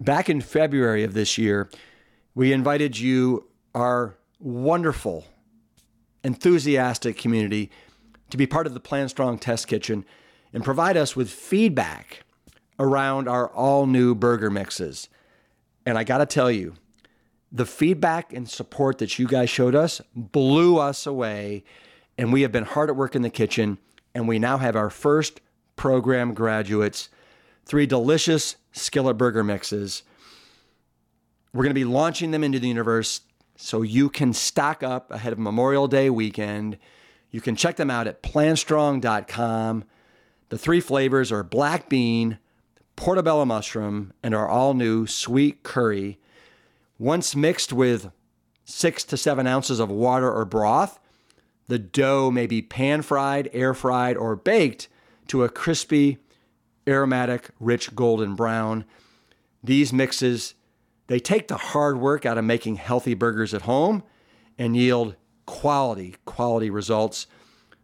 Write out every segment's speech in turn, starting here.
back in February of this year, we invited you, our wonderful, enthusiastic community, to be part of the Plant Strong Test Kitchen and provide us with feedback around our all new burger mixes. And I got to tell you, the feedback and support that you guys showed us blew us away. And we have been hard at work in the kitchen. And we now have our first program graduates, three delicious skillet burger mixes. We're going to be launching them into the universe so you can stock up ahead of Memorial Day weekend. You can check them out at plantstrong.com. The three flavors are black bean, portobello mushroom, and our all new sweet curry. Once mixed with six to seven ounces of water or broth, the dough may be pan fried, air fried, or baked to a crispy, aromatic, rich golden brown. These mixes, they take the hard work out of making healthy burgers at home and yield quality, quality results.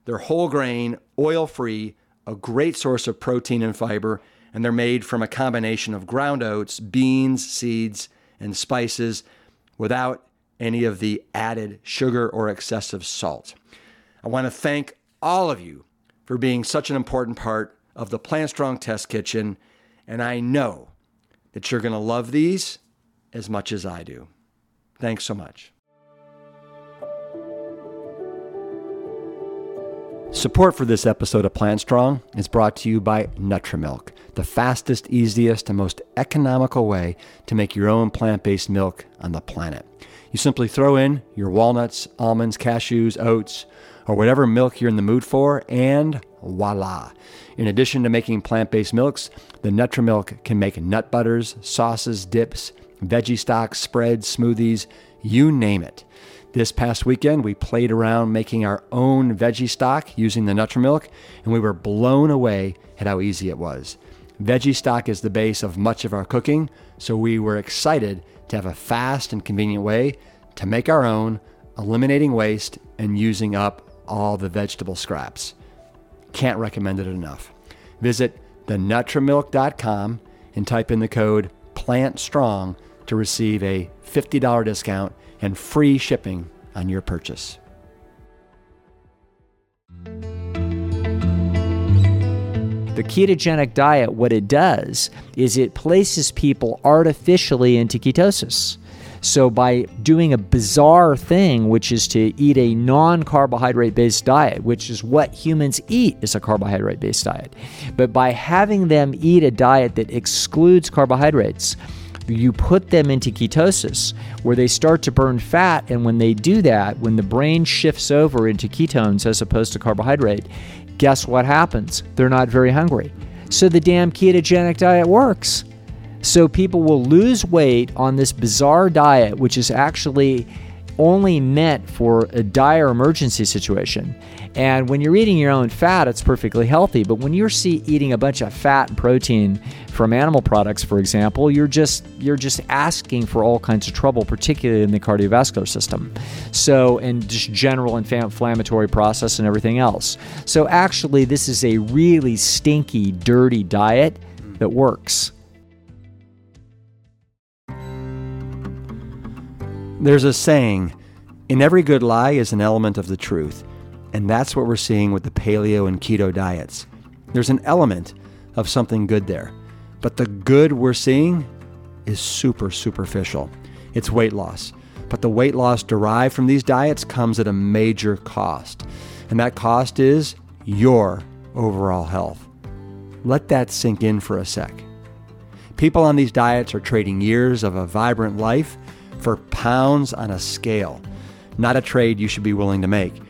They're whole grain, oil free, a great source of protein and fiber, and they're made from a combination of ground oats, beans, seeds, and spices without any of the added sugar or excessive salt. I want to thank all of you for being such an important part of the Plant Strong Test Kitchen, and I know that you're going to love these as much as I do. Thanks so much. Support for this episode of Plant Strong is brought to you by Nutramilk, the fastest, easiest, and most economical way to make your own plant based milk on the planet. You simply throw in your walnuts, almonds, cashews, oats, or whatever milk you're in the mood for, and voila. In addition to making plant based milks, the Nutramilk can make nut butters, sauces, dips, veggie stocks, spreads, smoothies, you name it. This past weekend, we played around making our own veggie stock using the Nutramilk, and we were blown away at how easy it was. Veggie stock is the base of much of our cooking, so we were excited to have a fast and convenient way to make our own, eliminating waste and using up all the vegetable scraps. Can't recommend it enough. Visit thenutramilk.com and type in the code PLANTSTRONG to receive a $50 discount and free shipping on your purchase. The ketogenic diet, what it does is it places people artificially into ketosis. So, by doing a bizarre thing, which is to eat a non carbohydrate based diet, which is what humans eat, is a carbohydrate based diet. But by having them eat a diet that excludes carbohydrates, you put them into ketosis where they start to burn fat. And when they do that, when the brain shifts over into ketones as opposed to carbohydrate, guess what happens? They're not very hungry. So the damn ketogenic diet works. So people will lose weight on this bizarre diet, which is actually only meant for a dire emergency situation. And when you're eating your own fat, it's perfectly healthy. But when you're see, eating a bunch of fat and protein from animal products, for example, you're just you're just asking for all kinds of trouble, particularly in the cardiovascular system. So, and just general inflammatory process and everything else. So, actually, this is a really stinky, dirty diet that works. There's a saying, in every good lie is an element of the truth. And that's what we're seeing with the paleo and keto diets. There's an element of something good there. But the good we're seeing is super superficial. It's weight loss. But the weight loss derived from these diets comes at a major cost. And that cost is your overall health. Let that sink in for a sec. People on these diets are trading years of a vibrant life for pounds on a scale, not a trade you should be willing to make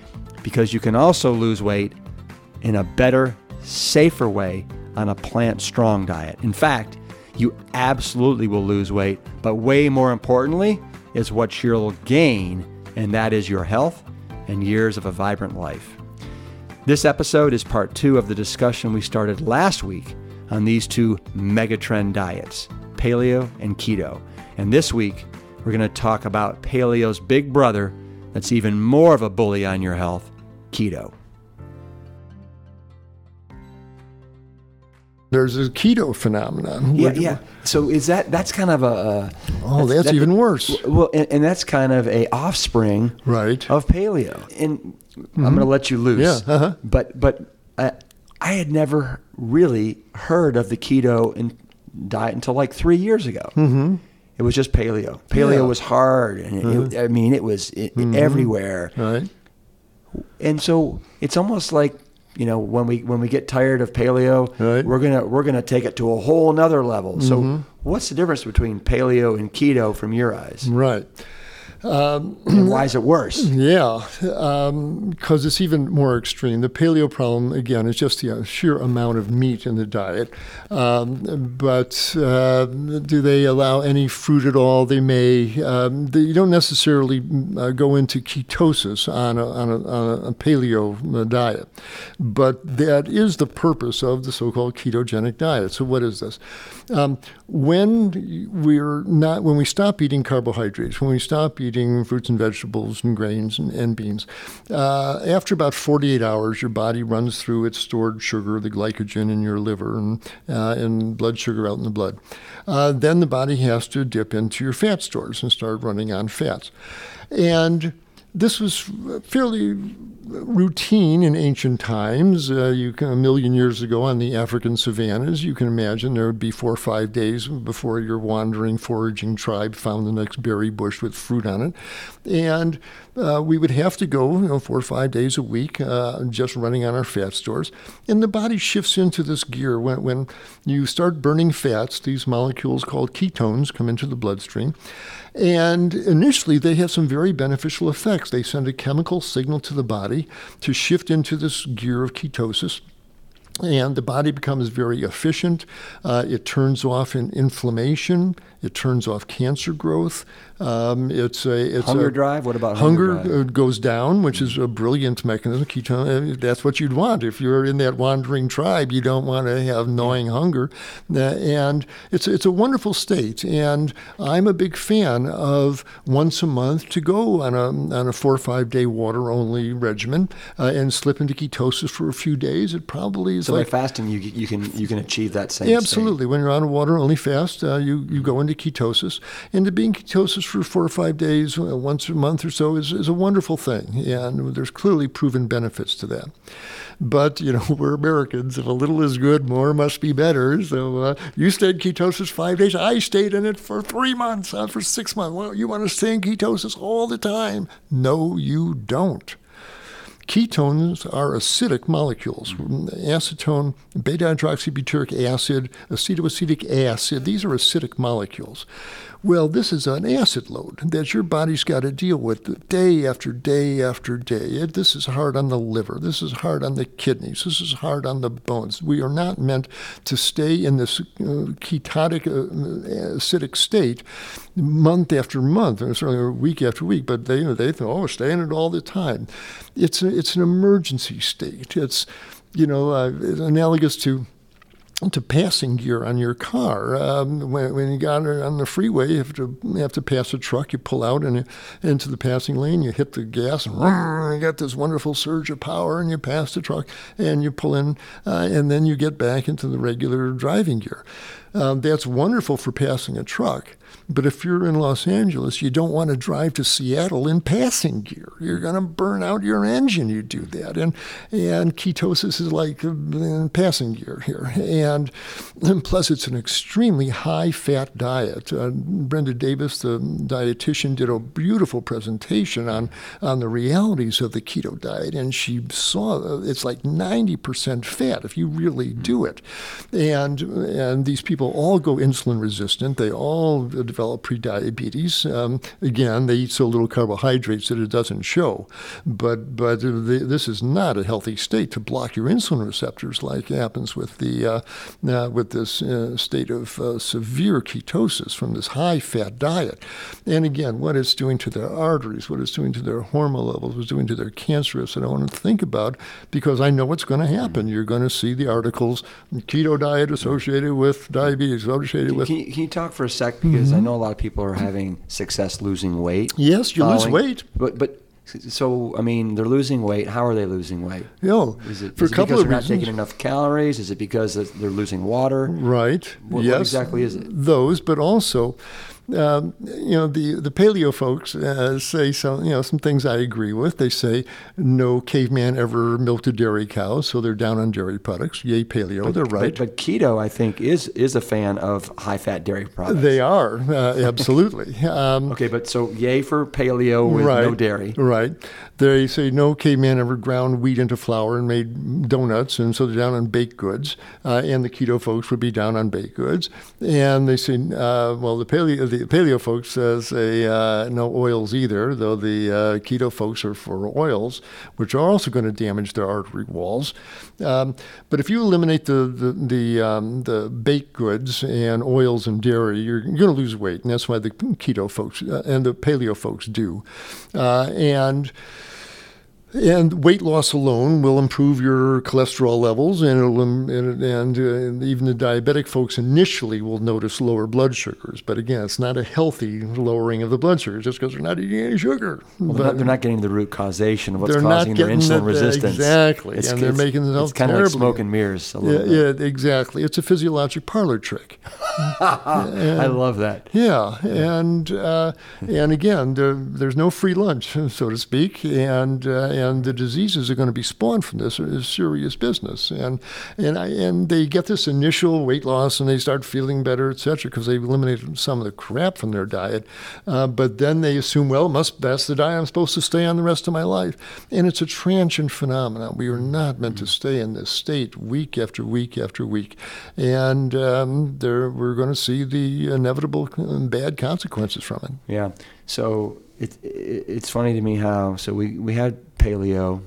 because you can also lose weight in a better, safer way on a plant strong diet. In fact, you absolutely will lose weight, but way more importantly is what you'll gain, and that is your health and years of a vibrant life. This episode is part two of the discussion we started last week on these two megatrend diets, paleo and keto. And this week, we're going to talk about paleo's big brother that's even more of a bully on your health keto. There's a keto phenomenon. Yeah, yeah. So is that that's kind of a, a Oh, that's that- even worse. Well, and, and that's kind of a offspring Right. of paleo. And I'm going to let you loose. Yeah, uh-huh. But but uh, I had never really heard of the keto in, diet until like three years ago. Mm-hmm. It was just paleo. Paleo Yeah. was hard, and it, I mean, it was it, everywhere. Right. And so it's almost like you know when we when we get tired of paleo, Right. we're gonna we're gonna take it to a whole nother level. So mm-hmm. what's the difference between paleo and keto from your eyes? Right. And why is it worse? Yeah, because it's even more extreme. The paleo problem, again, is just the uh, sheer amount of meat in the diet. Um, but uh, do they allow any fruit at all? They may. Um, they, you don't necessarily uh, go into ketosis on a, on a, on a paleo uh, diet, but that is the purpose of the so-called ketogenic diet. So, what is this? Um, when we're not, when we stop eating carbohydrates, when we stop eating fruits and vegetables and grains and, and beans, uh, after about 48 hours, your body runs through its stored sugar, the glycogen in your liver, and, uh, and blood sugar out in the blood. Uh, then the body has to dip into your fat stores and start running on fats. And this was fairly routine in ancient times. Uh, you can, a million years ago on the African savannas, you can imagine there would be four or five days before your wandering, foraging tribe found the next berry bush with fruit on it, and uh, we would have to go, you know, four or five days a week, uh, just running on our fat stores. And the body shifts into this gear when, when you start burning fats. These molecules called ketones come into the bloodstream. And initially, they have some very beneficial effects. They send a chemical signal to the body to shift into this gear of ketosis. And the body becomes very efficient. Uh, it turns off in inflammation. It turns off cancer growth. Um, it's a it's Hunger a, drive? What about hunger? hunger uh, goes down, which is a brilliant mechanism. Ketone. uh, That's what you'd want if you're in that wandering tribe. You don't want to have gnawing hunger, Uh, and it's it's a wonderful state. And I'm a big fan of once a month to go on a on a four or five day water only regimen uh, and slip into ketosis for a few days. It probably is So like by fasting, you you can you can achieve that same. yeah, state. absolutely. When you're on a water only fast, uh, you, you go into ketosis. And to be in ketosis for four or five days, uh, once a month or so, is, is a wonderful thing. And there's clearly proven benefits to that. But, you know, we're Americans. If a little is good, more must be better. So uh, you stayed in ketosis five days. I stayed in it for three months, uh, for six months. Well, you want to stay in ketosis all the time? No, you don't. Ketones are acidic molecules. Acetone, beta hydroxybutyric acid, acetoacetic acid, these are acidic molecules. Well, this is an acid load that your body's got to deal with day after day after day. This is hard on the liver. This is hard on the kidneys. This is hard on the bones. We are not meant to stay in this uh, ketotic, uh, acidic state month after month, or certainly week after week. But they, they think, oh, stay in it all the time. It's a, it's an emergency state. It's you know uh, analogous to to passing gear on your car. Um, when, when you got on the freeway, you have to you have to pass a truck. You pull out and into the passing lane. You hit the gas, and you get this wonderful surge of power, and you pass the truck, and you pull in, uh, and then you get back into the regular driving gear. Um, that's wonderful for passing a truck. But if you're in Los Angeles, you don't want to drive to Seattle in passing gear. You're going to burn out your engine. You do that, and and ketosis is like uh, passing gear here. And, and plus, it's an extremely high-fat diet. Uh, Brenda Davis, the dietitian, did a beautiful presentation on on the realities of the keto diet, and she saw uh, it's like 90% fat if you really do it. And and these people all go insulin resistant. They all develop prediabetes. Um, again, they eat so little carbohydrates that it doesn't show. But but the, this is not a healthy state to block your insulin receptors like happens with the uh, uh, with this uh, state of uh, severe ketosis from this high-fat diet. And again, what it's doing to their arteries, what it's doing to their hormone levels, what it's doing to their cancer risk, I don't want to think about because I know what's going to happen. You're going to see the articles, keto diet associated with diabetes, associated with Can you, can you talk for a sec because Mm-hmm. I know a lot of people are having success losing weight. Yes, you lose weight. but but So, I mean, they're losing weight. How are they losing weight? Know, Is it, for is a couple because of they're reasons. not taking enough calories? Is it because they're losing water? Right. What, yes. what exactly is it? Those, but also, um, you know, the the paleo folks uh, say some, you know, some things I agree with. They say no caveman ever milked a dairy cow, so they're down on dairy products. Yay, paleo. they're right. But, but keto, I think, is is a fan of high fat dairy products. they are uh, absolutely. Um, Okay, but so yay for paleo with right, no dairy. Right. They say no caveman ever ground wheat into flour and made donuts, and so they're down on baked goods. Uh, and the keto folks would be down on baked goods. And they say, uh, well, the paleo the paleo folks uh, say uh, no oils either, though the uh, keto folks are for oils, which are also going to damage their artery walls. Um, but if you eliminate the the the, um, the baked goods and oils and dairy, you're, going to lose weight, and that's why the keto folks uh, and the paleo folks do. And and weight loss alone will improve your cholesterol levels, and it'll, um, and, and, uh, even the diabetic folks initially will notice lower blood sugars. But again, it's not a healthy lowering of the blood sugars just because they're not eating any sugar. Well, they're, not, they're not getting the root causation of what's causing their insulin the- resistance. exactly, and they're making themselves It's kind of like smoke and mirrors a yeah, bit. yeah, exactly. It's a physiologic parlor trick. I love that. Yeah, and uh, and again, there, there's no free lunch, so to speak, and uh, and the diseases are going to be spawned from this is serious business, and and I, and they get this initial weight loss and they start feeling better, et cetera, because they've eliminated some of the crap from their diet, uh, but then they assume, well, must that's the diet I'm supposed to stay on the rest of my life, and it's a transient phenomenon. We are not meant to stay in this state week after week after week, and um, there we're going to see the inevitable uh, bad consequences from it. Yeah. So it, it it's funny to me how so we we had paleo.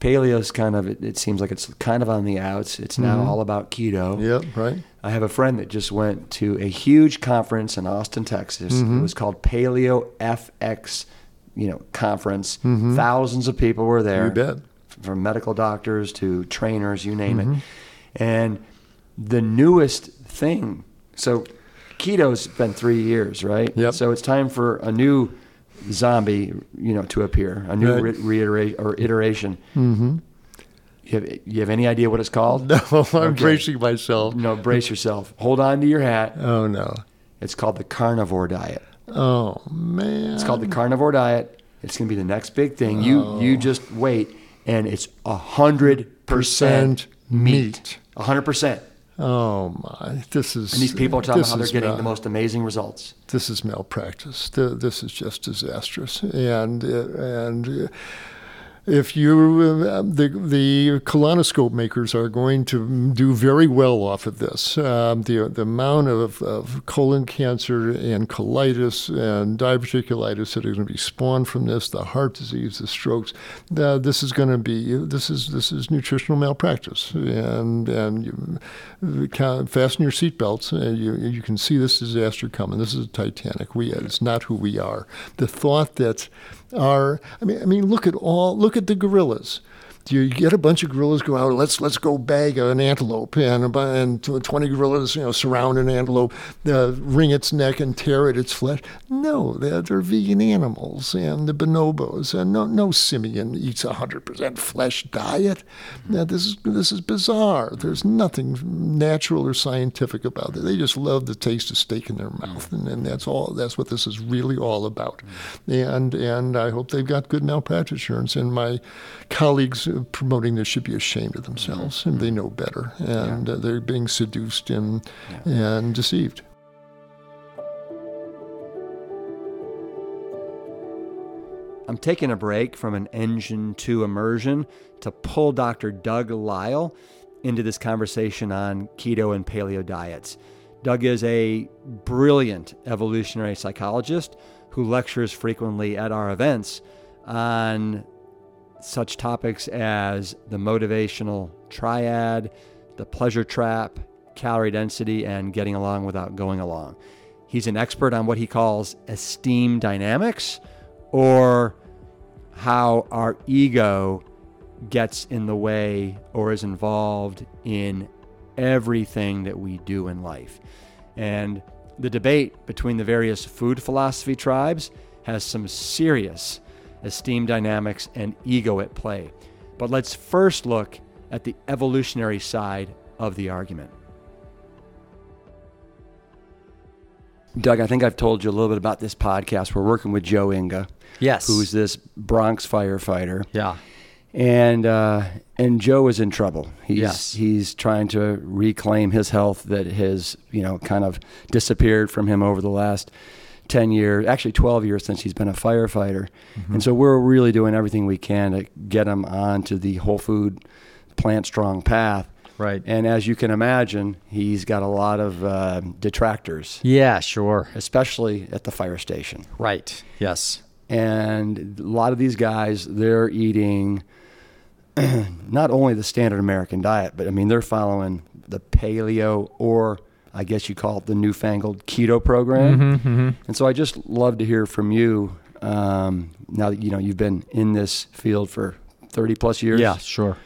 Paleo's kind of it, it seems like it's kind of on the outs. It's now Mhm. all about keto. Yep, right. I have a friend that just went to a huge conference in Austin, Texas. Mhm. It was called Paleo FX, you know, conference. Mhm. Thousands of people were there You bet. from medical doctors to trainers, you name it. And the newest thing, so keto's been three years, right? Yep. So it's time for a new zombie, you know, to appear, a new Right. re- reiterate or iteration. Mm-hmm. You have, you have any idea what it's called? No, I'm Okay. bracing myself. No, brace yourself. Hold on to your hat. Oh no. It's called the carnivore diet. Oh man. It's called the carnivore diet. It's going to be the next big thing. You you just wait, and it's a hundred percent meat. A hundred percent. Oh my! This is. And these people are talking about how they're getting mal- the most amazing results. This is malpractice. This is just disastrous. And uh, and uh, if you uh, the the colonoscope makers are going to do very well off of this. Um, the the amount of, of colon cancer and colitis and diverticulitis that are going to be spawned from this, the heart disease, the strokes, uh, this is going to be this is this is nutritional malpractice. And and you, fasten your seatbelts. And you you can see this disaster coming. This is a Titanic. We it's not who we are. The thought that our I mean I mean look at all look at the gorillas. Do you get a bunch of gorillas go out. Let's let's go bag an antelope, and and twenty gorillas you know surround an antelope, uh, wring its neck and tear at its flesh. No, they're, they're vegan animals, and the bonobos, and no no simian eats a hundred percent flesh diet. Now, this is this is bizarre. There's nothing natural or scientific about it. They just love the taste of steak in their mouth, and, and that's all. That's what this is really all about. And and I hope they've got good malpractice insurance. And my colleagues promoting this should be ashamed of themselves, and they know better. And uh, they're being seduced and and deceived. I'm taking a break from an Engine 2 immersion to pull Dr. Doug Lisle into this conversation on keto and paleo diets. Doug is a brilliant evolutionary psychologist who lectures frequently at our events on such topics as the motivational triad, the pleasure trap, calorie density, and getting along without going along. He's an expert on what he calls esteem dynamics or how our ego gets in the way or is involved in everything that we do in life. And the debate between the various food philosophy tribes has some serious esteem dynamics, and ego at play. But let's first look at the evolutionary side of the argument. Doug, I think I've told you a little bit about this podcast. We're working with Joe Inga. Yes. Who's this Bronx firefighter. Yeah. And uh, and Joe is in trouble. He's Yes. he's trying to reclaim his health that has, you know, kind of disappeared from him over the last 10 years, actually 12 years since he's been a firefighter. And so we're really doing everything we can to get him onto the whole food plant strong path. Right. And as you can imagine, he's got a lot of uh, detractors, Yeah, sure. especially at the fire station. Right. Yes. And a lot of these guys, they're eating not only the standard American diet, but I mean, they're following the paleo or I guess you call it the newfangled keto program. And so I just love to hear from you um, now that you know you've been in this field for 30 plus years. Yeah, sure.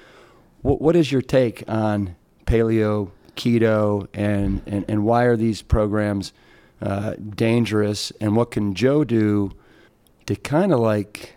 What, what is your take on paleo, keto, and, and, and why are these programs uh, dangerous? And what can Joe do to kind of like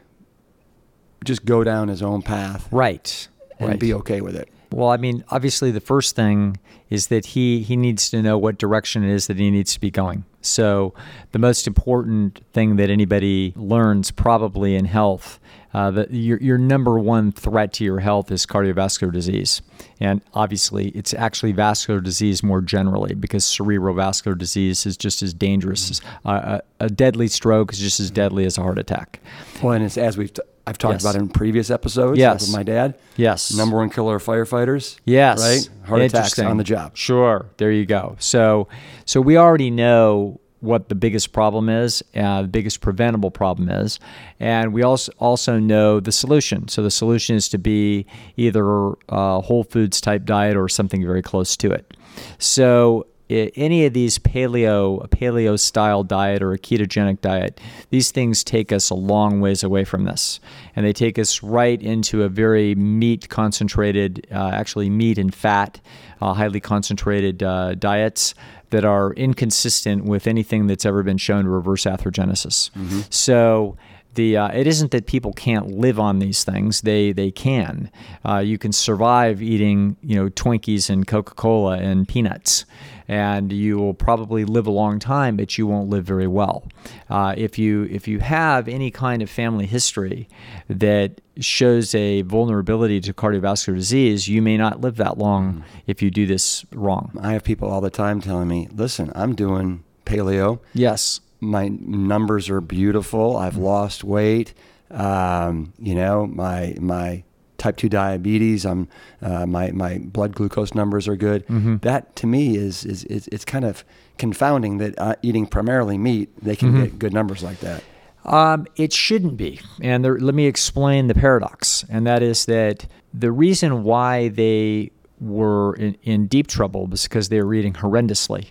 just go down his own path Right. and right. be okay with it? Well, I mean, obviously, the first thing is that he he needs to know what direction it is that he needs to be going. So, the most important thing that anybody learns probably in health, uh, that your your number one threat to your health is cardiovascular disease, and obviously, it's actually vascular disease more generally because cerebrovascular disease is just as dangerous. as uh, a, a deadly stroke is just as deadly as a heart attack. Well, and it's as we've t- I've talked Yes. about in previous episodes Yes. with my dad. Yes. Number one killer of firefighters. Yes. Right? Heart attacks Interesting. on the job. Sure. There you go. So, so we already know what the biggest problem is, uh, the biggest preventable problem is, and we also also know the solution. So the solution is to be either a whole foods type diet or something very close to it. So any of these paleo a paleo style diet or a ketogenic diet these things take us a long ways away from this. And they take us right into a very meat concentrated uh, actually meat and fat uh, highly concentrated uh, diets that are inconsistent with anything that's ever been shown to reverse atherogenesis so the uh, it isn't that people can't live on these things; they they can. Uh, you can survive eating you know Twinkies and Coca Cola and peanuts, and you will probably live a long time, but you won't live very well. Uh, if you if you have any kind of family history that shows a vulnerability to cardiovascular disease, you may not live that long if you do this wrong. I have people all the time telling me, listen, I'm doing paleo. Yes. my numbers are beautiful. I've lost weight. Um, you know, my my type two diabetes. I'm uh, my my blood glucose numbers are good. That to me is is, is it's kind of confounding that uh, eating primarily meat they can get good numbers like that. Um, it shouldn't be. And there, let me explain the paradox. And that is that the reason why they were in, in deep trouble was because they were eating horrendously.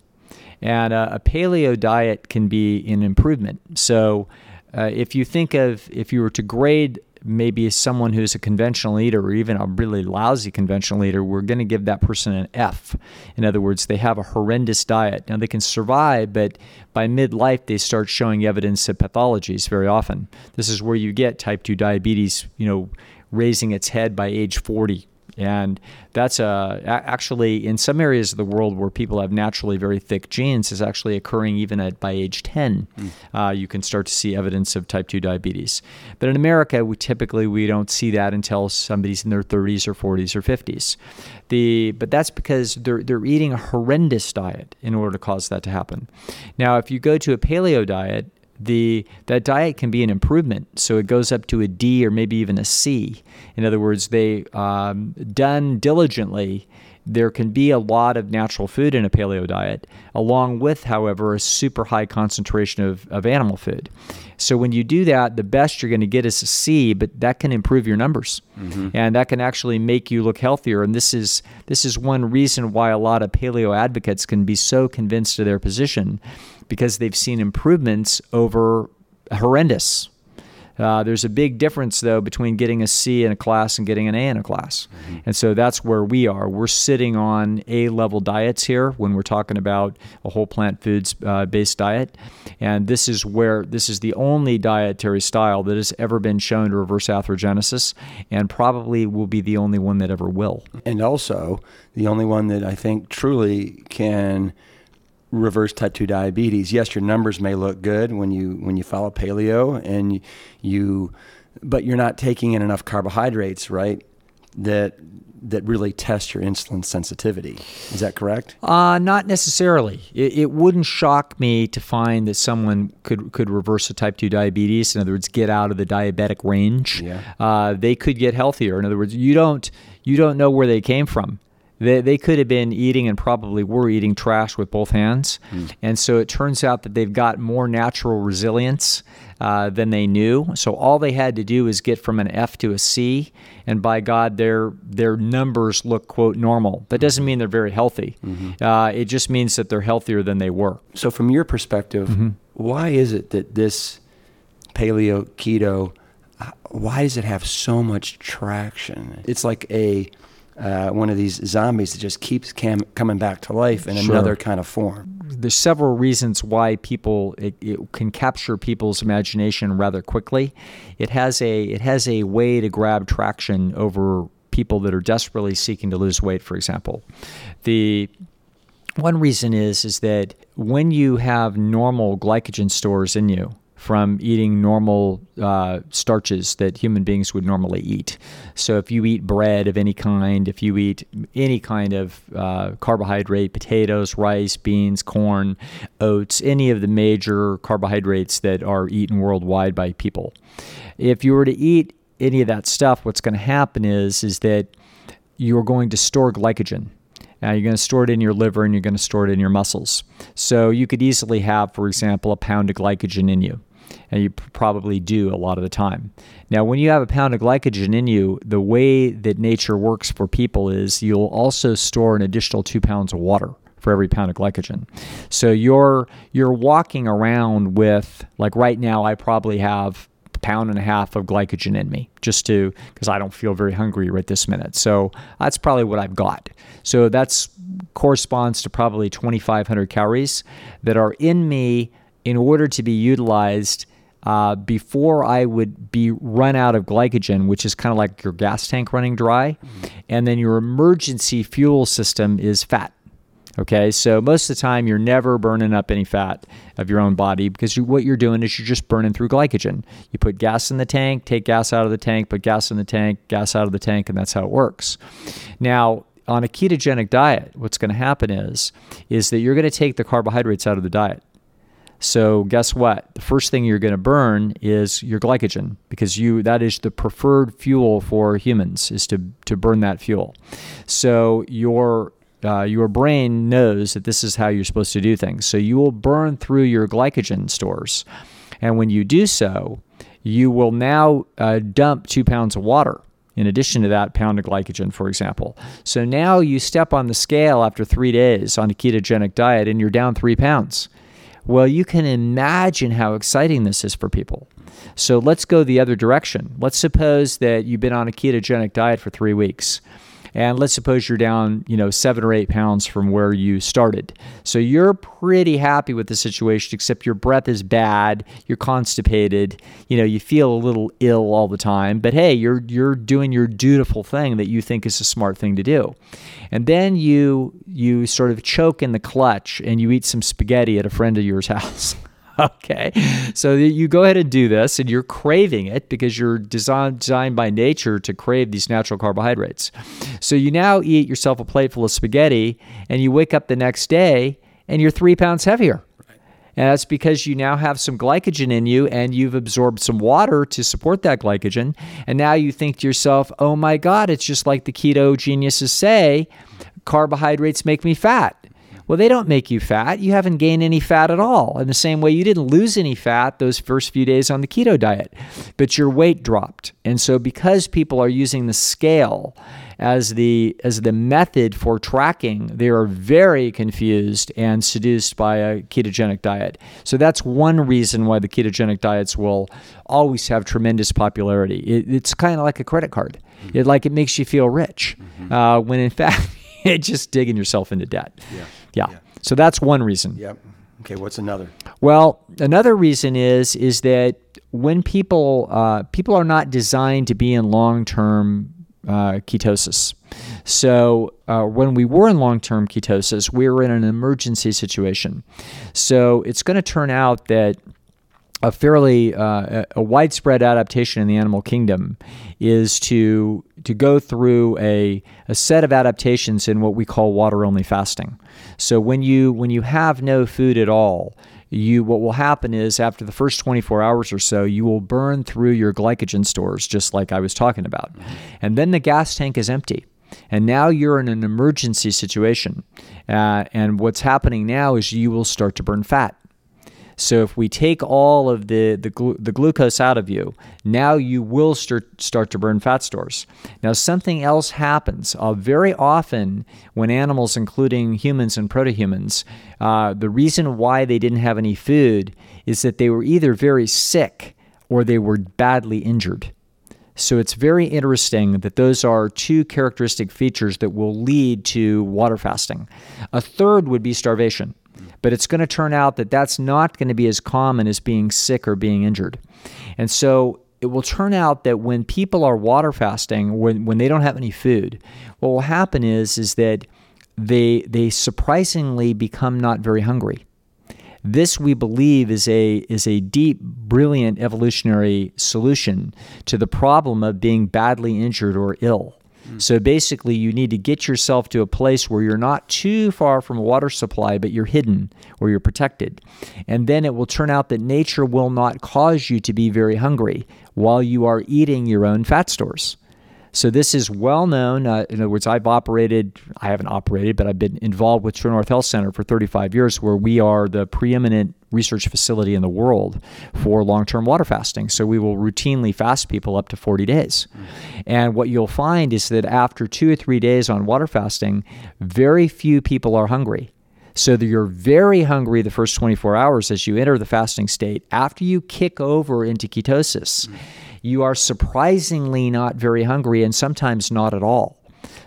And uh, a paleo diet can be an improvement. So uh, if you think of, if you were to grade maybe someone who's a conventional eater or even a really lousy conventional eater, we're going to give that person an F. In other words, they have a horrendous diet. Now, they can survive, but by midlife, they start showing evidence of pathologies very often. This is where you get type 2 diabetes, you know, raising its head by age 40. And that's uh, a, actually in some areas of the world where people have naturally very thick genes is actually occurring even at by age 10. Uh, you can start to see evidence of type 2 diabetes. But in America, we typically we don't see that until somebody's in their 30s or 40s or 50s. The but that's because they're they're eating a horrendous diet in order to cause that to happen. Now, if you go to a paleo diet, the that diet can be an improvement. So it goes up to a D or maybe even a C. In other words, they um, done diligently. There can be a lot of natural food in a paleo diet, along with, however, a super high concentration of, of animal food. So when you do that, the best you're going to get is a C, but that can improve your numbers, and that can actually make you look healthier. And this is this is one reason why a lot of paleo advocates can be so convinced of their position, because they've seen improvements over horrendous. Uh, there's a big difference, though, between getting a C in a class and getting an A in a class. Mm-hmm. And so that's where we are. We're sitting on A level diets here when we're talking about a whole plant foods uh, based diet. And this is where this is the only dietary style that has ever been shown to reverse atherogenesis and probably will be the only one that ever will. And also the only one that I think truly can reverse type 2 diabetes. Yes, your numbers may look good when you when you follow paleo and you but you're not taking in enough carbohydrates, right? That that really test your insulin sensitivity. Is that correct? Uh, not necessarily. It, it, wouldn't shock me to find that someone could could reverse a type two diabetes. In other words, get out of the diabetic range. Yeah. Uh, they could get healthier. In other words, you don't you don't know where they came from. They, they could have been eating and probably were eating trash with both hands. Mm. And so it turns out that they've got more natural resilience uh, than they knew. So all they had to do is get from an F to a C, and by God, their their numbers look quote normal. That doesn't mean they're very healthy. Mm-hmm. Uh, it just means that they're healthier than they were. So from your perspective, mm-hmm. why is it that this paleo keto? Why does it have so much traction? It's like a uh, one of these zombies that just keeps cam- coming back to life in sure. another kind of form. There's several reasons why people it, it, can capture people's imagination rather quickly. It has a it has a way to grab traction over people that are desperately seeking to lose weight. For example, the one reason is is that when you have normal glycogen stores in you, from eating normal uh, starches that human beings would normally eat. So, if you eat bread of any kind, if you eat any kind of uh, carbohydrate, potatoes, rice, beans, corn, oats, any of the major carbohydrates that are eaten worldwide by people, if you were to eat any of that stuff, what's going to happen is is that you're going to store glycogen. Now, you're going to store it in your liver and you're going to store it in your muscles. So, you could easily have, for example, a pound of glycogen in you and you probably do a lot of the time. Now, when you have a pound of glycogen in you, the way that nature works for people is you'll also store an additional two pounds of water for every pound of glycogen. So you're you're walking around with like right now I probably have a pound and a half of glycogen in me just to because I don't feel very hungry right this minute. So that's probably what I've got. So that's corresponds to probably 2500 calories that are in me in order to be utilized uh, before I would be run out of glycogen, which is kind of like your gas tank running dry. And then your emergency fuel system is fat. Okay, so most of the time you're never burning up any fat of your own body because you, what you're doing is you're just burning through glycogen. You put gas in the tank, take gas out of the tank, put gas in the tank, gas out of the tank, and that's how it works. Now, on a ketogenic diet, what's going to happen is is that you're going to take the carbohydrates out of the diet. So guess what? The first thing you're going to burn is your glycogen because you that is the preferred fuel for humans is to to burn that fuel. So your uh, your brain knows that this is how you're supposed to do things. So you will burn through your glycogen stores, and when you do so, you will now uh, dump two pounds of water in addition to that pound of glycogen, for example. So now you step on the scale after three days on a ketogenic diet and you're down three pounds. Well, you can imagine how exciting this is for people. So let's go the other direction. Let's suppose that you've been on a ketogenic diet for three weeks and let's suppose you're down, you know, seven or eight pounds from where you started. So you're pretty happy with the situation, except your breath is bad, you're constipated, you know, you feel a little ill all the time. But hey, you're you're doing your dutiful thing that you think is a smart thing to do. And then you you sort of choke in the clutch and you eat some spaghetti at a friend of yours house. okay. So you go ahead and do this, and you're craving it because you're designed, designed by nature to crave these natural carbohydrates. So you now eat yourself a plateful of spaghetti, and you wake up the next day and you're three pounds heavier. And that's because you now have some glycogen in you and you've absorbed some water to support that glycogen. And now you think to yourself, oh my God, it's just like the keto geniuses say carbohydrates make me fat. Well, they don't make you fat. You haven't gained any fat at all. In the same way, you didn't lose any fat those first few days on the keto diet, but your weight dropped. And so, because people are using the scale as the as the method for tracking, they are very confused and seduced by a ketogenic diet. So that's one reason why the ketogenic diets will always have tremendous popularity. It, it's kind of like a credit card. It like it makes you feel rich, mm-hmm. uh, when in fact it's just digging yourself into debt. Yeah. Yeah. yeah. So that's one reason. Yep. Okay. What's another? Well, another reason is is that when people uh, people are not designed to be in long term uh, ketosis. So, uh, when we were in long term ketosis, we were in an emergency situation. So, it's going to turn out that a fairly uh, a widespread adaptation in the animal kingdom is to to go through a, a set of adaptations in what we call water only fasting. So when you when you have no food at all, you what will happen is after the first 24 hours or so you will burn through your glycogen stores just like i was talking about. And then the gas tank is empty. And now you're in an emergency situation. Uh, and what's happening now is you will start to burn fat so if we take all of the, the, glu- the glucose out of you, now you will start, start to burn fat stores. Now, something else happens. Uh, very often, when animals, including humans and protohumans, uh, the reason why they didn't have any food is that they were either very sick or they were badly injured. So it's very interesting that those are two characteristic features that will lead to water fasting. A third would be starvation. Mm. But it's going to turn out that that's not going to be as common as being sick or being injured. And so it will turn out that when people are water fasting, when, when they don't have any food, what will happen is, is that they, they surprisingly become not very hungry. This, we believe, is a, is a deep, brilliant evolutionary solution to the problem of being badly injured or ill. So basically, you need to get yourself to a place where you're not too far from a water supply, but you're hidden or you're protected. And then it will turn out that nature will not cause you to be very hungry while you are eating your own fat stores. So this is well known. Uh, in other words, I've operated, I haven't operated, but I've been involved with TrueNorth Health Center for 35 years, where we are the preeminent research facility in the world for long term water fasting. So we will routinely fast people up to 40 days. Mm-hmm. And what you'll find is that after two or three days on water fasting, very few people are hungry. So that you're very hungry the first 24 hours as you enter the fasting state. After you kick over into ketosis, mm-hmm you are surprisingly not very hungry and sometimes not at all.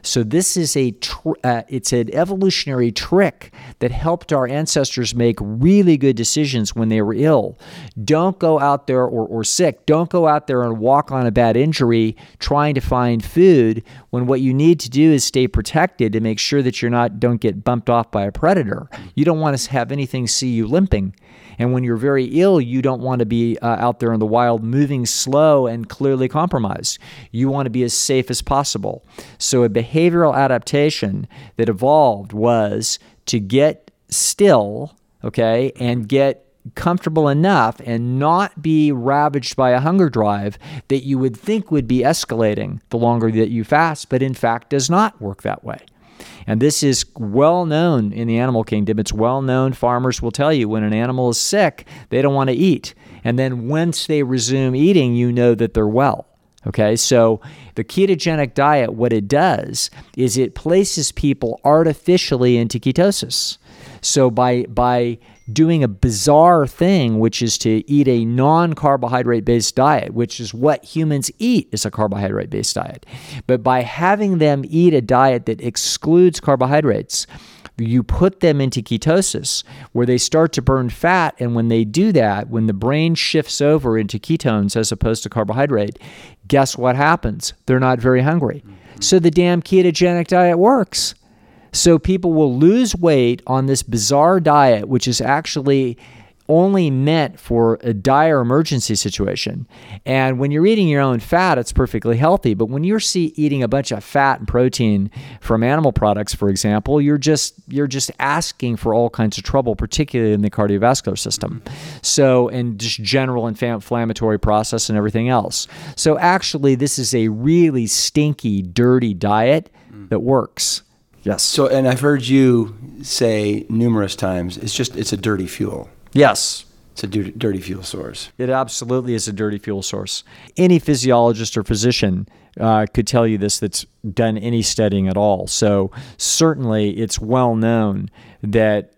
So this is a tr- uh, it's an evolutionary trick that helped our ancestors make really good decisions when they were ill. Don't go out there or, or sick. Don't go out there and walk on a bad injury trying to find food when what you need to do is stay protected to make sure that you're not don't get bumped off by a predator. You don't want to have anything see you limping. And when you're very ill, you don't want to be uh, out there in the wild moving slow and clearly compromised. You want to be as safe as possible. So, a behavioral adaptation that evolved was to get still, okay, and get comfortable enough and not be ravaged by a hunger drive that you would think would be escalating the longer that you fast, but in fact does not work that way. And this is well known in the animal kingdom. It's well known. Farmers will tell you when an animal is sick, they don't want to eat. And then once they resume eating, you know that they're well. Okay, so the ketogenic diet, what it does is it places people artificially into ketosis. So by by doing a bizarre thing, which is to eat a non carbohydrate based diet, which is what humans eat is a carbohydrate based diet. But by having them eat a diet that excludes carbohydrates, you put them into ketosis where they start to burn fat. And when they do that, when the brain shifts over into ketones as opposed to carbohydrate, guess what happens? They're not very hungry. Mm-hmm. So the damn ketogenic diet works. So people will lose weight on this bizarre diet, which is actually only meant for a dire emergency situation. And when you're eating your own fat, it's perfectly healthy. But when you're see, eating a bunch of fat and protein from animal products, for example, you're just you're just asking for all kinds of trouble, particularly in the cardiovascular system. So, and just general inflammatory process and everything else. So, actually, this is a really stinky, dirty diet that works Yes. So, and I've heard you say numerous times, it's just it's a dirty fuel. yes. It's a dirty, dirty fuel source. It absolutely is a dirty fuel source. Any physiologist or physician uh, could tell you this that's done any studying at all. So, certainly, it's well known that.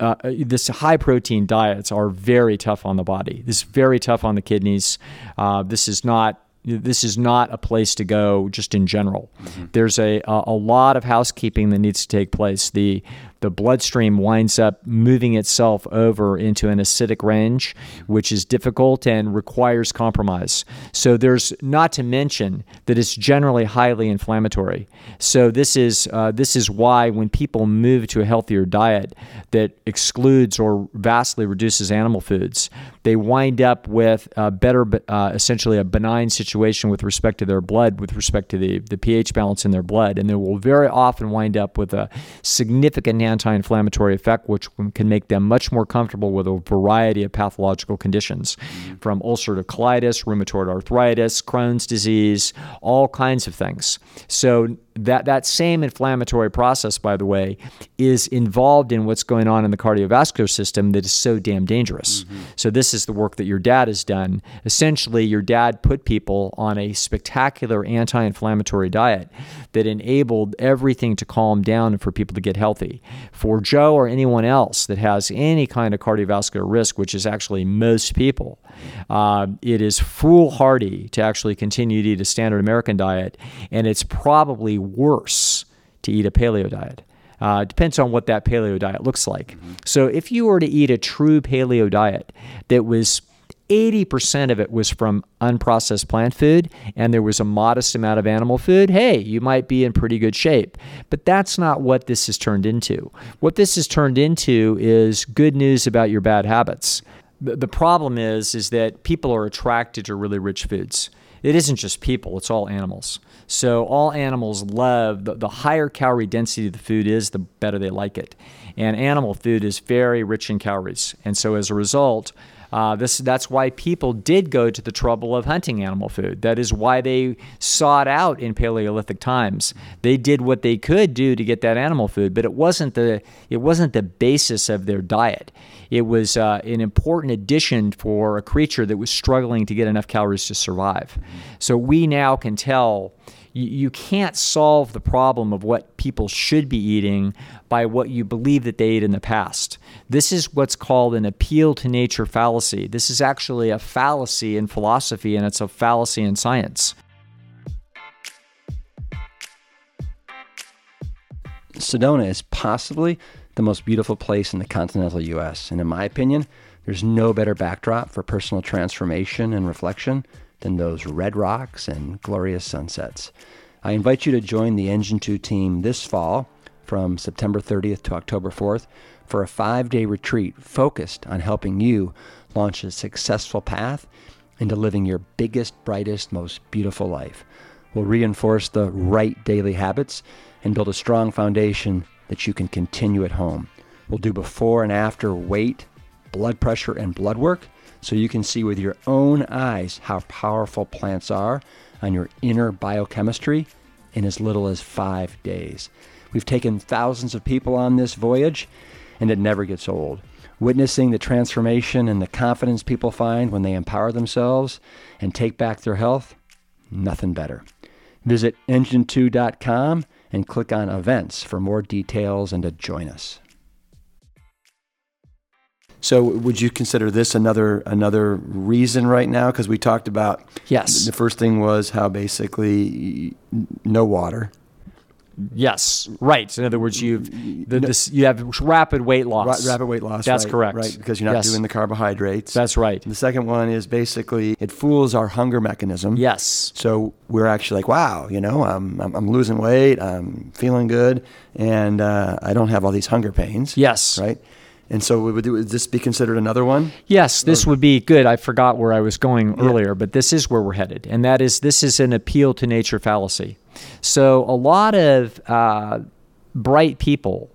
Uh, this high protein diets are very tough on the body. This is very tough on the kidneys. Uh, this is not this is not a place to go just in general. Mm-hmm. There's a, a a lot of housekeeping that needs to take place. The the bloodstream winds up moving itself over into an acidic range, which is difficult and requires compromise. So there's not to mention that it's generally highly inflammatory. So this is uh, this is why when people move to a healthier diet that excludes or vastly reduces animal foods, they wind up with a better, uh, essentially a benign situation with respect to their blood, with respect to the, the pH balance in their blood, and they will very often wind up with a significant anti-inflammatory effect, which can make them much more comfortable with a variety of pathological conditions, mm-hmm. from ulcerative colitis, rheumatoid arthritis, Crohn's disease, all kinds of things. So that that same inflammatory process, by the way, is involved in what's going on in the cardiovascular system that is so damn dangerous. So this is the work that your dad has done. Essentially, your dad put people on a spectacular anti-inflammatory diet that enabled everything to calm down and for people to get healthy. For Joe or anyone else that has any kind of cardiovascular risk, which is actually most people, uh, it is foolhardy to actually continue to eat a standard American diet, and it's probably worse to eat a paleo diet. Uh, depends on what that paleo diet looks like. So if you were to eat a true paleo diet that was 80% of it was from unprocessed plant food and there was a modest amount of animal food, hey, you might be in pretty good shape. But that's not what this has turned into. What this has turned into is good news about your bad habits. The, the problem is is that people are attracted to really rich foods. It isn't just people, it's all animals. So all animals love the, the higher calorie density the food is, the better they like it. And animal food is very rich in calories. And so as a result, uh, this that's why people did go to the trouble of hunting animal food. That is why they sought out in Paleolithic times. They did what they could do to get that animal food, but it wasn't the it wasn't the basis of their diet. It was uh, an important addition for a creature that was struggling to get enough calories to survive. So we now can tell you, you can't solve the problem of what people should be eating by what you believe that they ate in the past. This is what's called an appeal to nature fallacy. This is actually a fallacy in philosophy and it's a fallacy in science. Sedona is possibly the most beautiful place in the continental U.S. And in my opinion, there's no better backdrop for personal transformation and reflection than those red rocks and glorious sunsets. I invite you to join the Engine 2 team this fall from September 30th to October 4th for a five day retreat focused on helping you launch a successful path into living your biggest, brightest, most beautiful life. We'll reinforce the right daily habits and build a strong foundation that you can continue at home. We'll do before and after weight, blood pressure, and blood work so you can see with your own eyes how powerful plants are on your inner biochemistry in as little as five days. We've taken thousands of people on this voyage, and it never gets old. Witnessing the transformation and the confidence people find when they empower themselves and take back their health, nothing better. Visit engine2.com and click on events for more details and to join us. So, would you consider this another another reason right now? Because we talked about Yes. The first thing was how basically no water. Yes, right. In other words, you've the, this, you have rapid weight Ra- loss. rapid weight loss. That's right, correct. Right, because you're not Yes. doing the carbohydrates. That's right. the second one is basically it fools our hunger mechanism. Yes. So we're actually like, wow, you know, I'm, I'm, I'm losing weight, I'm feeling good, and uh, I don't have all these hunger pains. Yes. Right. And so would, would this be considered another one? Yes, this would be good. I forgot where I was going earlier, but this is where we're headed, and that is this is an appeal to nature fallacy. So a lot of uh, bright people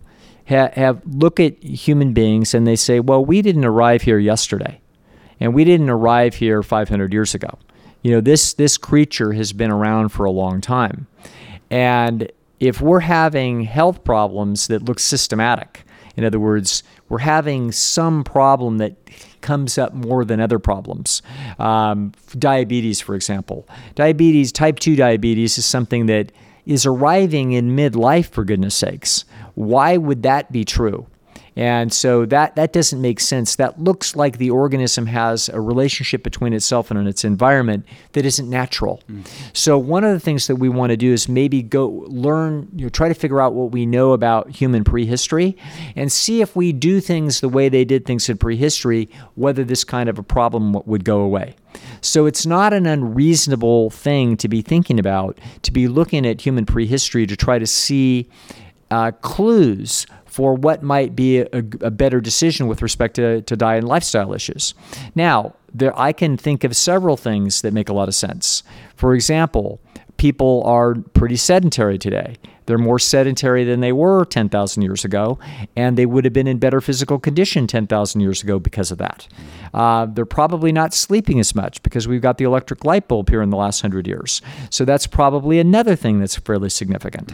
ha- have look at human beings and they say, "Well, we didn't arrive here yesterday, and we didn't arrive here 500 years ago. You know, this this creature has been around for a long time, and if we're having health problems that look systematic, in other words, we're having some problem that comes up more than other problems. Um, diabetes, for example. Diabetes, type 2 diabetes, is something that is arriving in midlife, for goodness sakes. Why would that be true? And so that, that doesn't make sense. That looks like the organism has a relationship between itself and its environment that isn't natural. Mm. So one of the things that we want to do is maybe go learn, you know, try to figure out what we know about human prehistory and see if we do things the way they did things in prehistory, whether this kind of a problem would go away. So it's not an unreasonable thing to be thinking about, to be looking at human prehistory to try to see uh, clues for what might be a, a, better decision with respect to, to diet and lifestyle issues. Now, there, I can think of several things that make a lot of sense. For example, people are pretty sedentary today. They're more sedentary than they were 10,000 years ago, and they would have been in better physical condition 10,000 years ago because of that. Uh, they're probably not sleeping as much because we've got the electric light bulb here in the last hundred years. So that's probably another thing that's fairly significant.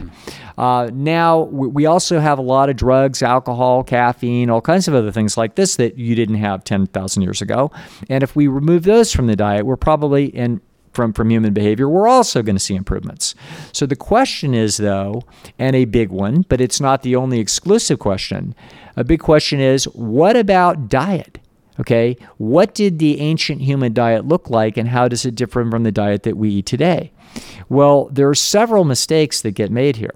Uh, now, we also have a lot of drugs, alcohol, caffeine, all kinds of other things like this that you didn't have 10,000 years ago. And if we remove those from the diet, we're probably, and from, from human behavior, we're also going to see improvements. So the question is, though, and a big one, but it's not the only exclusive question. A big question is what about diet? Okay, what did the ancient human diet look like, and how does it differ from the diet that we eat today? Well, there are several mistakes that get made here.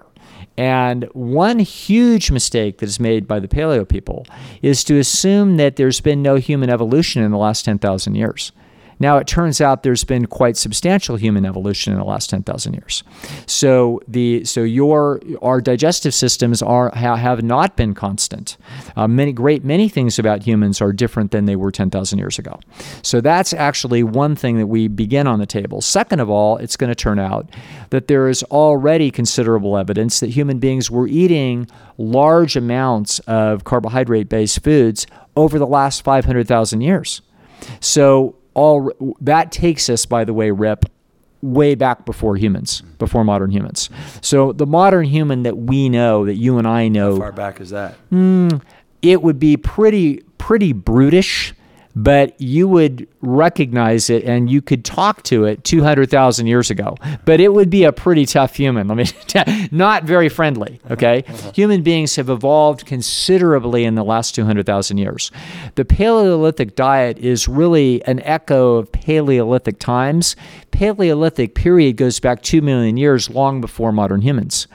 And one huge mistake that is made by the paleo people is to assume that there's been no human evolution in the last 10,000 years. Now, it turns out there's been quite substantial human evolution in the last 10,000 years. So the so your our digestive systems are have not been constant. Uh, many great many things about humans are different than they were 10,000 years ago. So that's actually one thing that we begin on the table. Second of all, it's going to turn out that there is already considerable evidence that human beings were eating large amounts of carbohydrate-based foods over the last 500,000 years. So all that takes us, by the way, Rip, way back before humans, before modern humans. So the modern human that we know, that you and I know, how far back is that? Mm, it would be pretty pretty brutish but you would recognize it and you could talk to it 200,000 years ago. But it would be a pretty tough human. Let me not very friendly, okay? Uh-huh. Human beings have evolved considerably in the last 200,000 years. The Paleolithic diet is really an echo of Paleolithic times. Paleolithic period goes back 2 million years long before modern humans.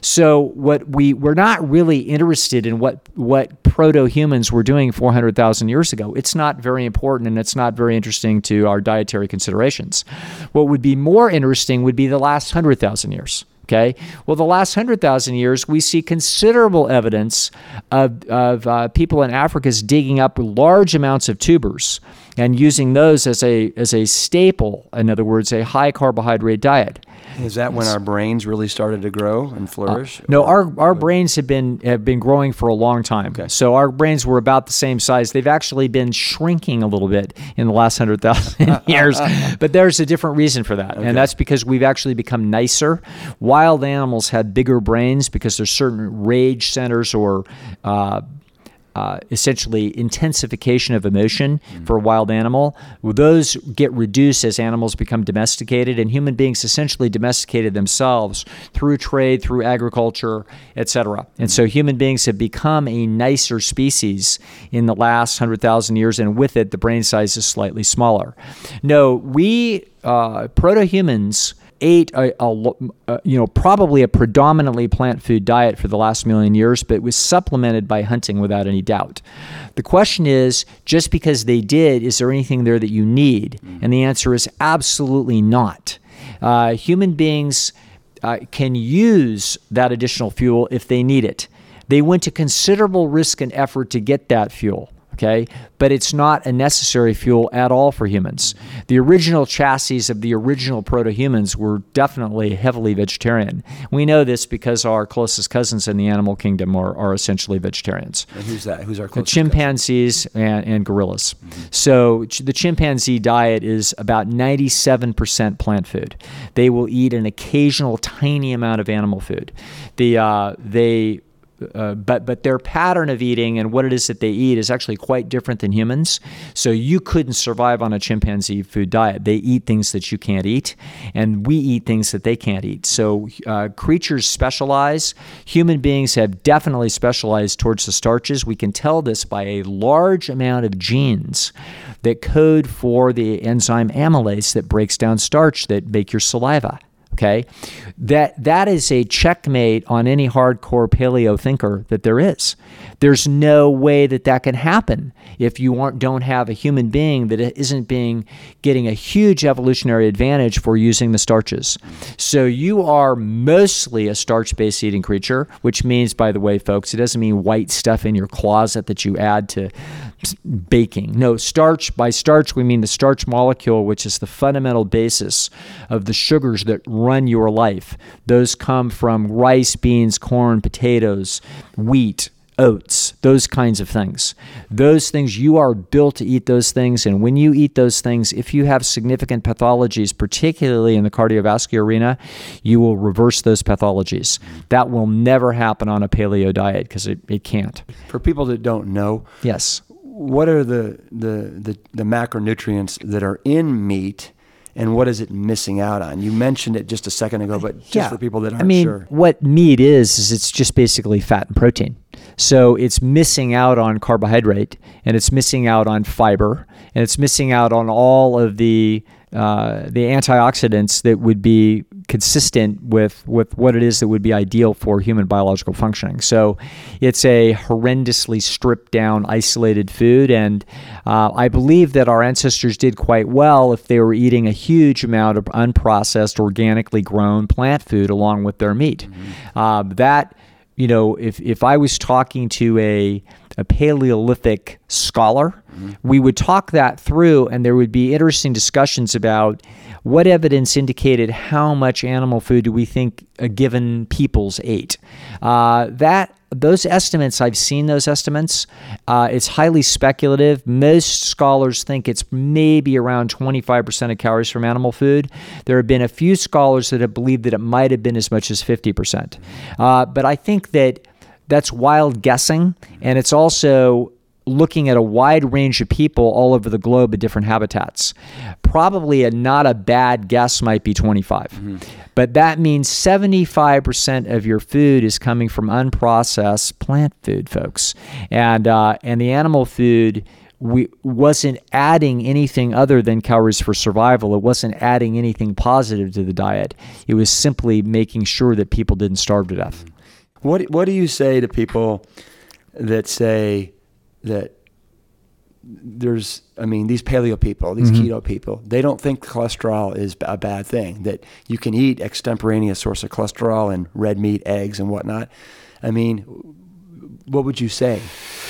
So what we we're not really interested in what what proto-humans were doing 400,000 years ago. It's not very important and it's not very interesting to our dietary considerations. What would be more interesting would be the last 100,000 years. Okay. Well, the last 100,000 years, we see considerable evidence of, of uh, people in Africa's digging up large amounts of tubers and using those as a, as a staple, in other words, a high carbohydrate diet. Is that when our brains really started to grow and flourish? Uh, no, our, our brains have been have been growing for a long time. Okay. So our brains were about the same size. They've actually been shrinking a little bit in the last hundred thousand years, but there's a different reason for that, okay. and that's because we've actually become nicer. Wild animals had bigger brains because there's certain rage centers or uh, uh, essentially intensification of emotion mm-hmm. for a wild animal. Those get reduced as animals become domesticated, and human beings essentially domesticated themselves through trade, through agriculture, etc. And so human beings have become a nicer species in the last 100,000 years, and with it, the brain size is slightly smaller. No, we, uh, proto humans, ate a, a, a, you know probably a predominantly plant food diet for the last million years, but was supplemented by hunting without any doubt. The question is, just because they did, is there anything there that you need? And the answer is absolutely not. Uh, human beings uh, can use that additional fuel if they need it. They went to considerable risk and effort to get that fuel okay? But it's not a necessary fuel at all for humans. The original chassis of the original proto humans were definitely heavily vegetarian. We know this because our closest cousins in the animal kingdom are, are essentially vegetarians. And who's that? Who's our The closest? chimpanzees and, and gorillas. So ch- the chimpanzee diet is about 97% plant food. They will eat an occasional tiny amount of animal food. The uh, they uh, but but their pattern of eating and what it is that they eat is actually quite different than humans. So you couldn't survive on a chimpanzee food diet. They eat things that you can't eat, and we eat things that they can't eat. So uh, creatures specialize. Human beings have definitely specialized towards the starches. We can tell this by a large amount of genes that code for the enzyme amylase that breaks down starch that make your saliva okay? That that is a checkmate on any hardcore paleo thinker that there is. There's no way that that can happen if you aren't, don't have a human being that isn't being getting a huge evolutionary advantage for using the starches. So you are mostly a starch-based eating creature which means by the way folks it doesn't mean white stuff in your closet that you add to baking. No, starch, by starch, we mean the starch molecule, which is the fundamental basis of the sugars that run your life. Those come from rice, beans, corn, potatoes, wheat, oats, those kinds of things. Those things, you are built to eat those things. And when you eat those things, if you have significant pathologies, particularly in the cardiovascular arena, you will reverse those pathologies. That will never happen on a paleo diet because it, it can't. For people that don't know, Yes. What are the, the, the, the macronutrients that are in meat and what is it missing out on? You mentioned it just a second ago, but just for people that aren't I mean, sure. what meat is is it's just basically fat and protein. So it's missing out on carbohydrate, and it's missing out on fiber, and it's missing out on all of the uh, the antioxidants that would be consistent with with what it is that would be ideal for human biological functioning. So it's a horrendously stripped down, isolated food, and uh, I believe that our ancestors did quite well if they were eating a huge amount of unprocessed, organically grown plant food along with their meat. Uh, that you know, if if I was talking to a a Paleolithic scholar, we would talk that through, and there would be interesting discussions about what evidence indicated how much animal food do we think a given peoples ate. Uh, that those estimates, I've seen those estimates. Uh, it's highly speculative. Most scholars think it's maybe around 25% of calories from animal food. There have been a few scholars that have believed that it might have been as much as 50%. Uh, but I think that that's wild guessing, and it's also looking at a wide range of people all over the globe at different habitats. Probably a not a bad guess might be 25. But that means 75% of your food is coming from unprocessed plant food, folks. And uh, and the animal food we wasn't adding anything other than calories for survival. It wasn't adding anything positive to the diet. It was simply making sure that people didn't starve to death. What what do you say to people that say that there's I mean these paleo people, these mm-hmm. keto people, they don't think cholesterol is a bad thing. That you can eat extemporaneous source of cholesterol and red meat, eggs, and whatnot. I mean, what would you say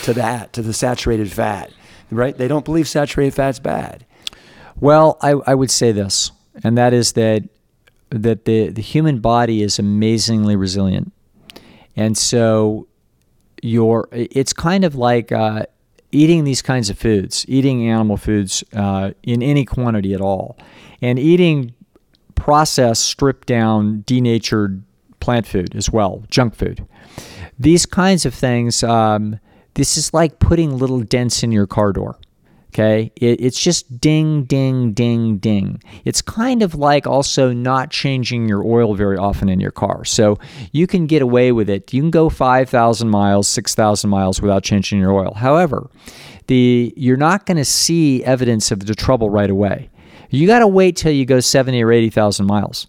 to that? To the saturated fat, right? They don't believe saturated fat's bad. Well, I, I would say this, and that is that that the, the human body is amazingly resilient. And so your it's kind of like uh, eating these kinds of foods, eating animal foods uh, in any quantity at all, and eating processed, stripped down, denatured plant food as well, junk food. These kinds of things, um, this is like putting little dents in your car door. Okay, it, it's just ding, ding, ding, ding. It's kind of like also not changing your oil very often in your car. So you can get away with it. You can go 5,000 miles, 6,000 miles without changing your oil. However, the you're not going to see evidence of the trouble right away. You got to wait till you go 70 or 80,000 miles.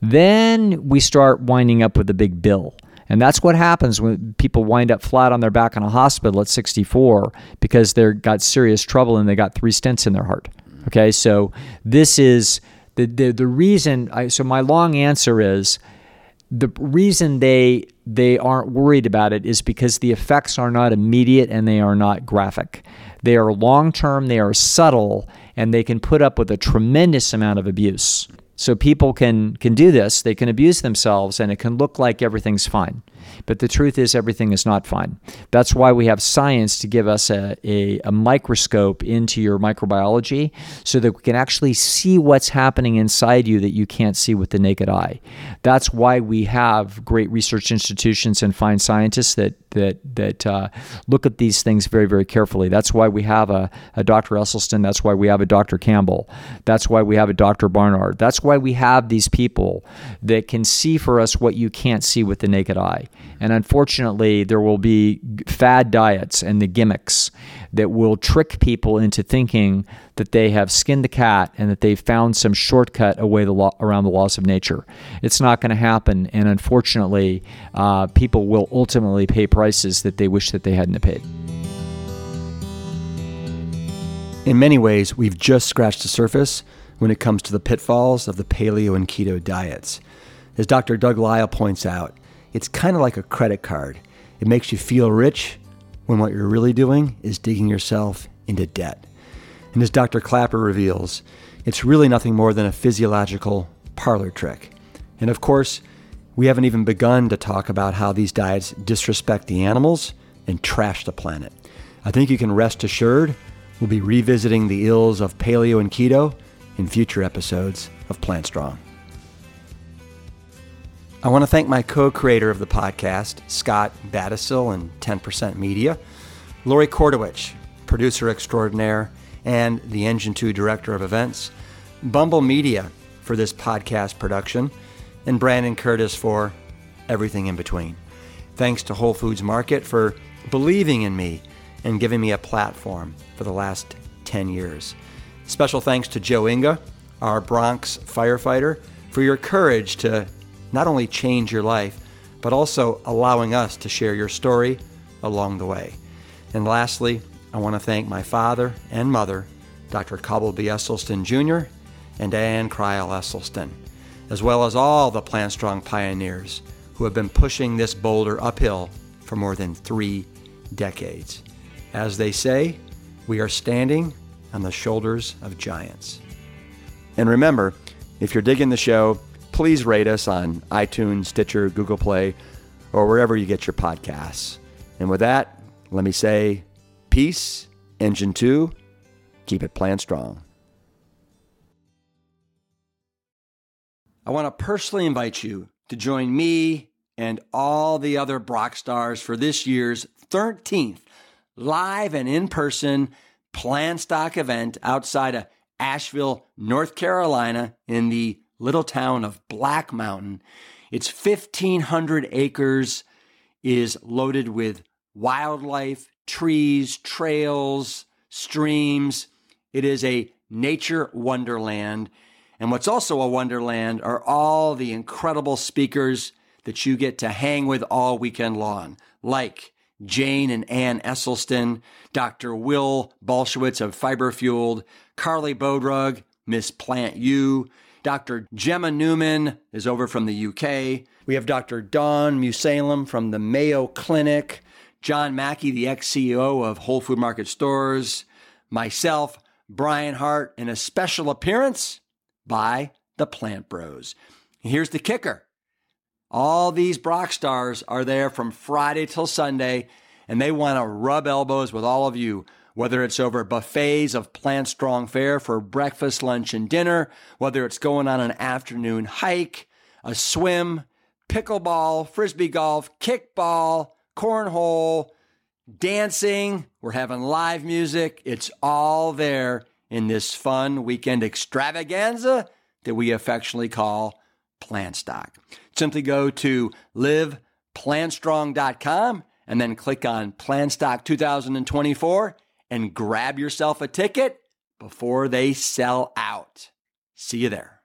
Then we start winding up with a big bill. And that's what happens when people wind up flat on their back in a hospital at 64 because they got serious trouble and they got three stents in their heart. Okay, so this is the the, the reason. I, so my long answer is the reason they they aren't worried about it is because the effects are not immediate and they are not graphic. They are long term, they are subtle, and they can put up with a tremendous amount of abuse. So people can can do this, they can abuse themselves and it can look like everything's fine. But the truth is everything is not fine. That's why we have science to give us a, a, a microscope into your microbiology so that we can actually see what's happening inside you that you can't see with the naked eye. That's why we have great research institutions and fine scientists that that that uh, look at these things very very carefully. That's why we have a, a Dr. Esselstyn. That's why we have a Dr. Campbell. That's why we have a Dr. Barnard. That's why we have these people that can see for us what you can't see with the naked eye. And unfortunately, there will be fad diets and the gimmicks that will trick people into thinking that they have skinned the cat and that they've found some shortcut away the law, around the laws of nature. It's not going to happen, and unfortunately, uh, people will ultimately pay prices that they wish that they hadn't paid. In many ways, we've just scratched the surface when it comes to the pitfalls of the paleo and keto diets. As Dr. Doug Lisle points out, it's kind of like a credit card. It makes you feel rich when what you're really doing is digging yourself into debt. And as Dr. Klaper reveals, it's really nothing more than a physiological parlor trick. And of course, we haven't even begun to talk about how these diets disrespect the animals and trash the planet. I think you can rest assured we'll be revisiting the ills of paleo and keto in future episodes of Plant Strong. I want to thank my co creator of the podcast, Scott Battisil and 10% Media, Lori Kordowich, producer extraordinaire, and the Engine 2 director of events, Bumble Media for this podcast production, and Brandon Curtis for everything in between. Thanks to Whole Foods Market for believing in me and giving me a platform for the last 10 years. Special thanks to Joe Inga, our Bronx firefighter, for your courage to not only change your life, but also allowing us to share your story along the way. And lastly, I want to thank my father and mother, Dr. Caldwell B. Esselstyn Jr. and Anne Crile Esselstyn, as well as all the Plant Strong pioneers who have been pushing this boulder uphill for more than three decades. As they say, we are standing on the shoulders of giants. And remember, if you're digging the show, please rate us on iTunes, Stitcher, Google Play, or wherever you get your podcasts. And with that, let me say peace, Engine 2, keep it plant strong. I want to personally invite you to join me and all the other Brock stars for this year's 13th live and in person plant stock event outside of Asheville, North Carolina, in the little town of Black Mountain. It's 1,500 acres, is loaded with wildlife, trees, trails, streams. It is a nature wonderland. And what's also a wonderland are all the incredible speakers that you get to hang with all weekend long, like Jane and Ann Esselstyn, Dr. Will Bulsiewicz of Fiber Fueled, Carly Bodrug, Miss Plant You, Dr. Gemma Newman is over from the UK. We have Dr. Dawn Mussallem from the Mayo Clinic, John Mackey, the ex CEO of Whole Food Market Stores, myself, Brian Hart, and a special appearance by the Plant Bros. Here's the kicker all these Brock stars are there from Friday till Sunday, and they want to rub elbows with all of you whether it's over buffets of plant strong fare for breakfast, lunch, and dinner, whether it's going on an afternoon hike, a swim, pickleball, frisbee golf, kickball, cornhole, dancing. We're having live music. It's all there in this fun weekend extravaganza that we affectionately call Plant Stock. Simply go to liveplantstrong.com and then click on Plant Stock 2024 and grab yourself a ticket before they sell out. See you there.